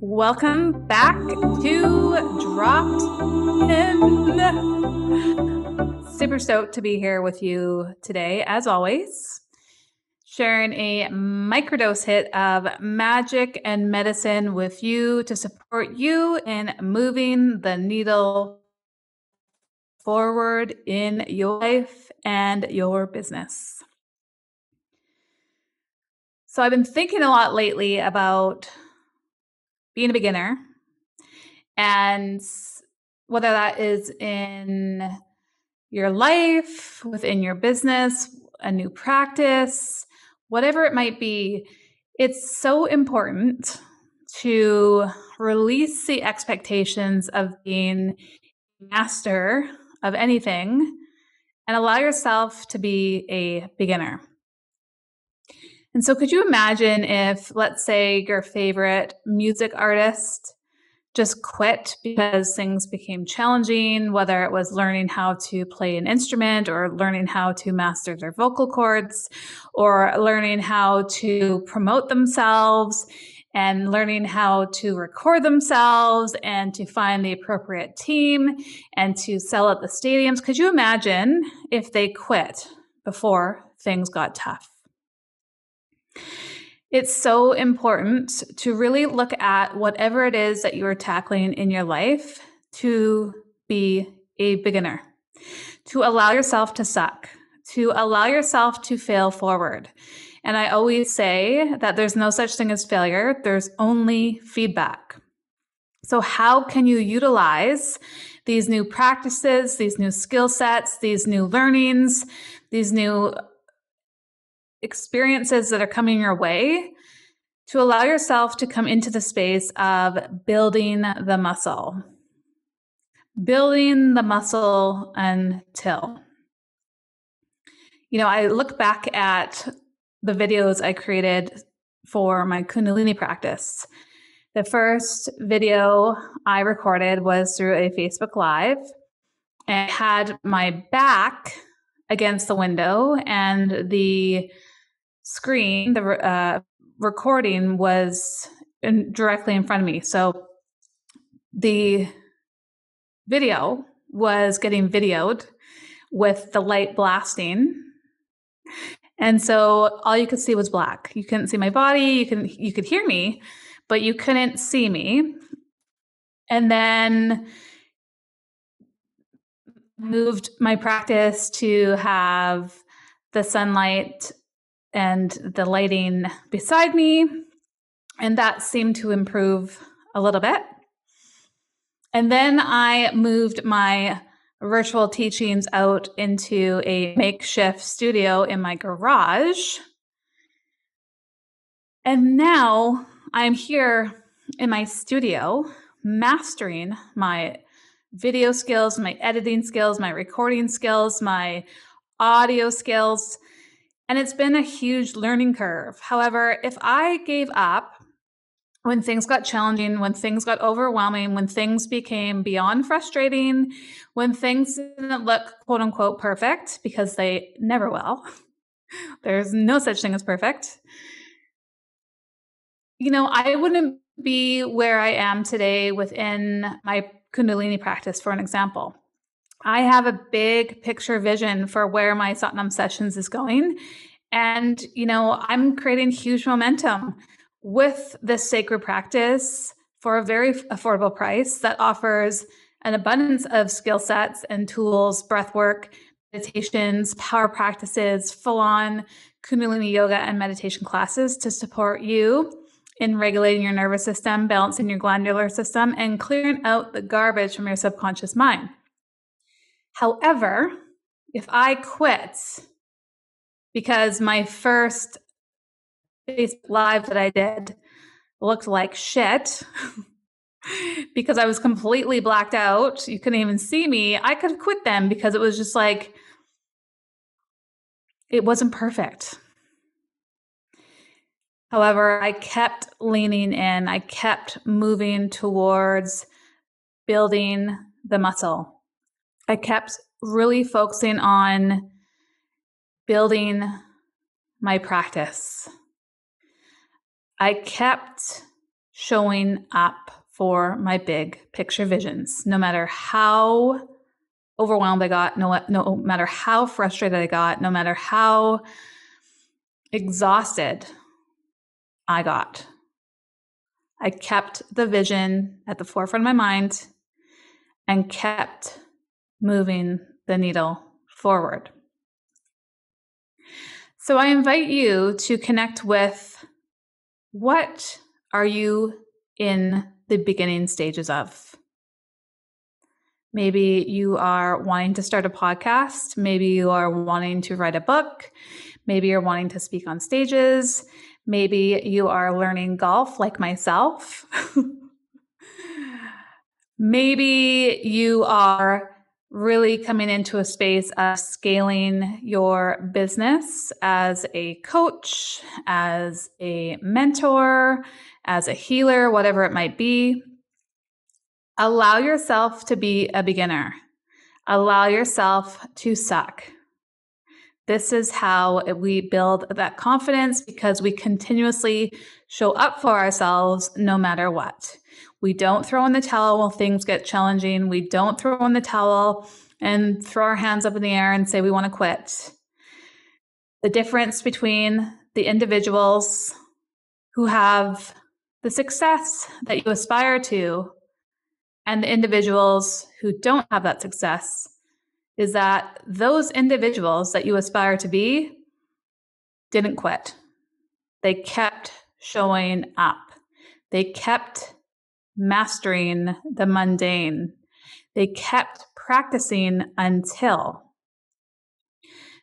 Welcome back to Dropped In. Super stoked to be here with you today, as always, sharing a microdose hit of magic and medicine with you to support you in moving the needle forward in your life and your business. So, I've been thinking a lot lately about being a beginner and whether that is in your life, within your business, a new practice, whatever it might be, it's so important to release the expectations of being master of anything and allow yourself to be a beginner. And so, could you imagine if, let's say, your favorite music artist just quit because things became challenging, whether it was learning how to play an instrument or learning how to master their vocal cords or learning how to promote themselves and learning how to record themselves and to find the appropriate team and to sell at the stadiums. Could you imagine if they quit before things got tough? It's so important to really look at whatever it is that you're tackling in your life to be a beginner, to allow yourself to suck, to allow yourself to fail forward. And I always say that there's no such thing as failure, there's only feedback. So, how can you utilize these new practices, these new skill sets, these new learnings, these new experiences that are coming your way to allow yourself to come into the space of building the muscle. Building the muscle until. You know, I look back at the videos I created for my Kundalini practice. The first video I recorded was through a Facebook Live and had my back against the window and the screen, the uh, recording was in, directly in front of me. So the video was getting videoed with the light blasting. And so all you could see was black. You couldn't see my body, you can you could hear me, but you couldn't see me. And then moved my practice to have the sunlight and the lighting beside me. And that seemed to improve a little bit. And then I moved my virtual teachings out into a makeshift studio in my garage. And now I'm here in my studio mastering my video skills, my editing skills, my recording skills, my audio skills. And it's been a huge learning curve. However, if I gave up when things got challenging, when things got overwhelming, when things became beyond frustrating, when things didn't look quote unquote perfect, because they never will, there's no such thing as perfect. You know, I wouldn't be where I am today within my Kundalini practice, for an example. I have a big picture vision for where my Sat Nam sessions is going. And, you know, I'm creating huge momentum with this sacred practice for a very affordable price that offers an abundance of skill sets and tools, breath work, meditations, power practices, full on Kundalini yoga and meditation classes to support you in regulating your nervous system, balancing your glandular system, and clearing out the garbage from your subconscious mind. However, if I quit because my first Facebook Live that I did looked like shit because I was completely blacked out, you couldn't even see me, I could quit them because it was just like, it wasn't perfect. However, I kept leaning in, I kept moving towards building the muscle I kept really focusing on building my practice. I kept showing up for my big picture visions, no matter how overwhelmed I got, no, no matter how frustrated I got, no matter how exhausted I got. I kept the vision at the forefront of my mind and kept moving the needle forward. So I invite you to connect with what are you in the beginning stages of? Maybe you are wanting to start a podcast. Maybe you are wanting to write a book. Maybe you're wanting to speak on stages. Maybe you are learning golf like myself. Maybe you are really coming into a space of scaling your business as a coach, as a mentor, as a healer, whatever it might be. Allow yourself to be a beginner. Allow yourself to suck. This is how we build that confidence because we continuously show up for ourselves no matter what. We don't throw in the towel when things get challenging. We don't throw in the towel and throw our hands up in the air and say we want to quit. The difference between the individuals who have the success that you aspire to and the individuals who don't have that success is that those individuals that you aspire to be didn't quit. They kept showing up. They kept mastering the mundane. They kept practicing until.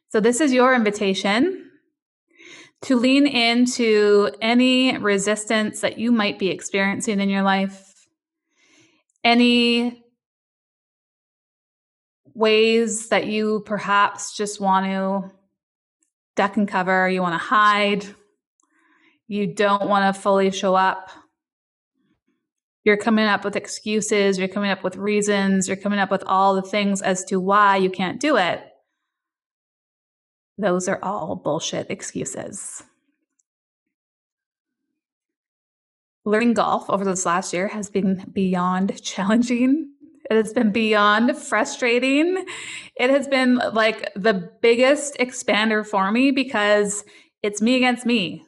So, this is your invitation to lean into any resistance that you might be experiencing in your life, any ways that you perhaps just want to duck and cover, you want to hide, you don't want to fully show up. You're coming up with excuses, you're coming up with reasons, you're coming up with all the things as to why you can't do it. Those are all bullshit excuses. Learning golf over this last year has been beyond challenging. It has been beyond frustrating. It has been like the biggest expander for me because it's me against me.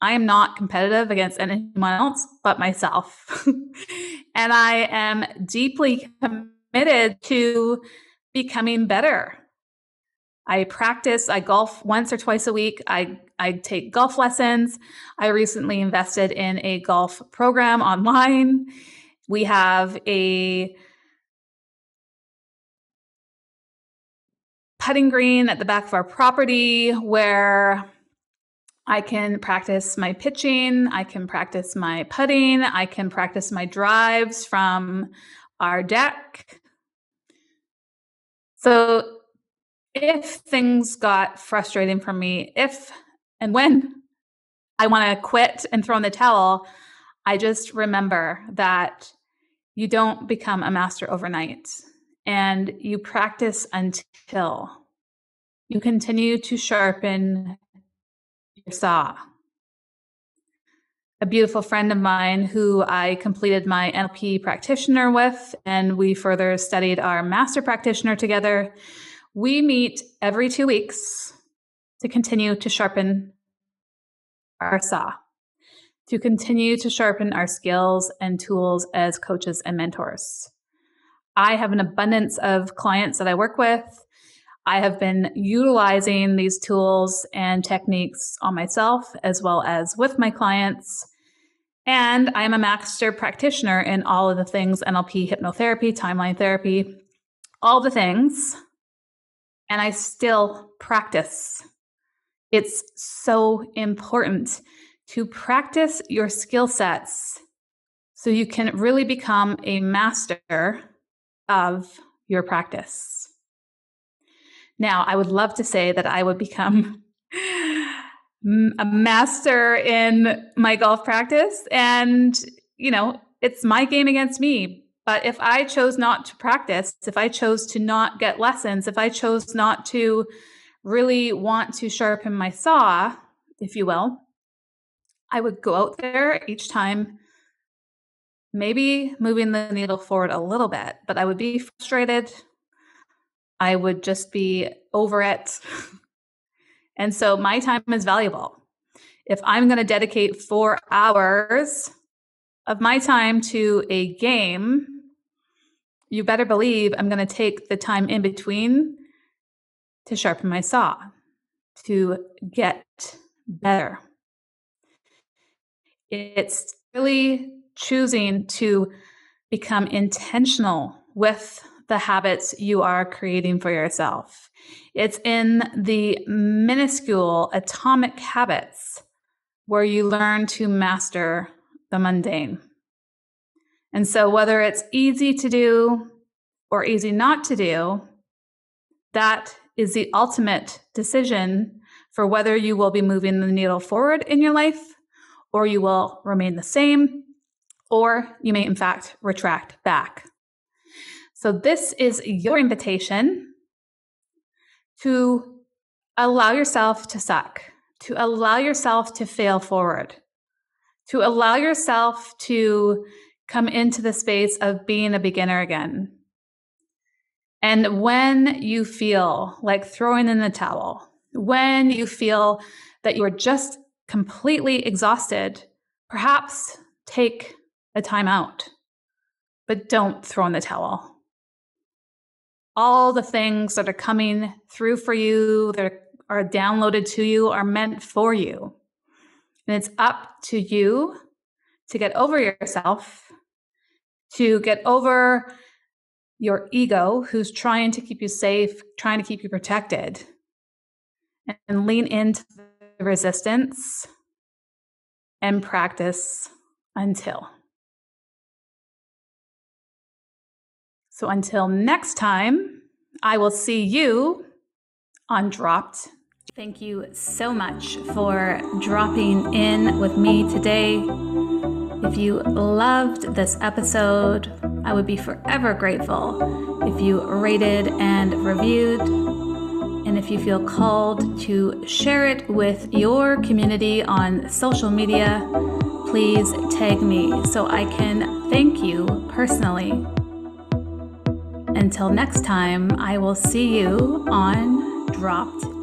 I am not competitive against anyone else but myself. and I am deeply committed to becoming better. I practice, I golf once or twice a week. I, I take golf lessons. I recently invested in a golf program online. We have a putting green at the back of our property where I can practice my pitching, I can practice my putting, I can practice my drives from our deck. So if things got frustrating for me, if and when I want to quit and throw in the towel, I just remember that you don't become a master overnight and you practice until you continue to sharpen your saw. A beautiful friend of mine who I completed my NLP practitioner with, and we further studied our master practitioner together. We meet every two weeks to continue to sharpen our saw, to continue to sharpen our skills and tools as coaches and mentors. I have an abundance of clients that I work with. I have been utilizing these tools and techniques on myself as well as with my clients. And I am a master practitioner in all of the things NLP, hypnotherapy, timeline therapy, all the things. And I still practice. It's so important to practice your skill sets so you can really become a master of your practice. Now, I would love to say that I would become a master in my golf practice and, you know, it's my game against me. But if I chose not to practice, if I chose to not get lessons, if I chose not to really want to sharpen my saw, if you will, I would go out there each time maybe moving the needle forward a little bit, but I would be frustrated. I would just be over it. and so my time is valuable. If I'm going to dedicate four hours of my time to a game, you better believe I'm going to take the time in between to sharpen my saw, to get better. It's really choosing to become intentional with the habits you are creating for yourself. It's in the minuscule atomic habits where you learn to master the mundane. And so, whether it's easy to do or easy not to do, that is the ultimate decision for whether you will be moving the needle forward in your life or you will remain the same or you may, in fact, retract back. So, this is your invitation to allow yourself to suck, to allow yourself to fail forward, to allow yourself to come into the space of being a beginner again. And when you feel like throwing in the towel, when you feel that you're just completely exhausted, perhaps take a time out, but don't throw in the towel. All the things that are coming through for you, that are downloaded to you, are meant for you. And it's up to you to get over yourself, to get over your ego, who's trying to keep you safe, trying to keep you protected, and lean into resistance and practice until. So until next time, I will see you on Dropped. Thank you so much for dropping in with me today. If you loved this episode, I would be forever grateful if you rated and reviewed. And if you feel called to share it with your community on social media, please tag me so I can thank you personally. Until next time, I will see you on Dropped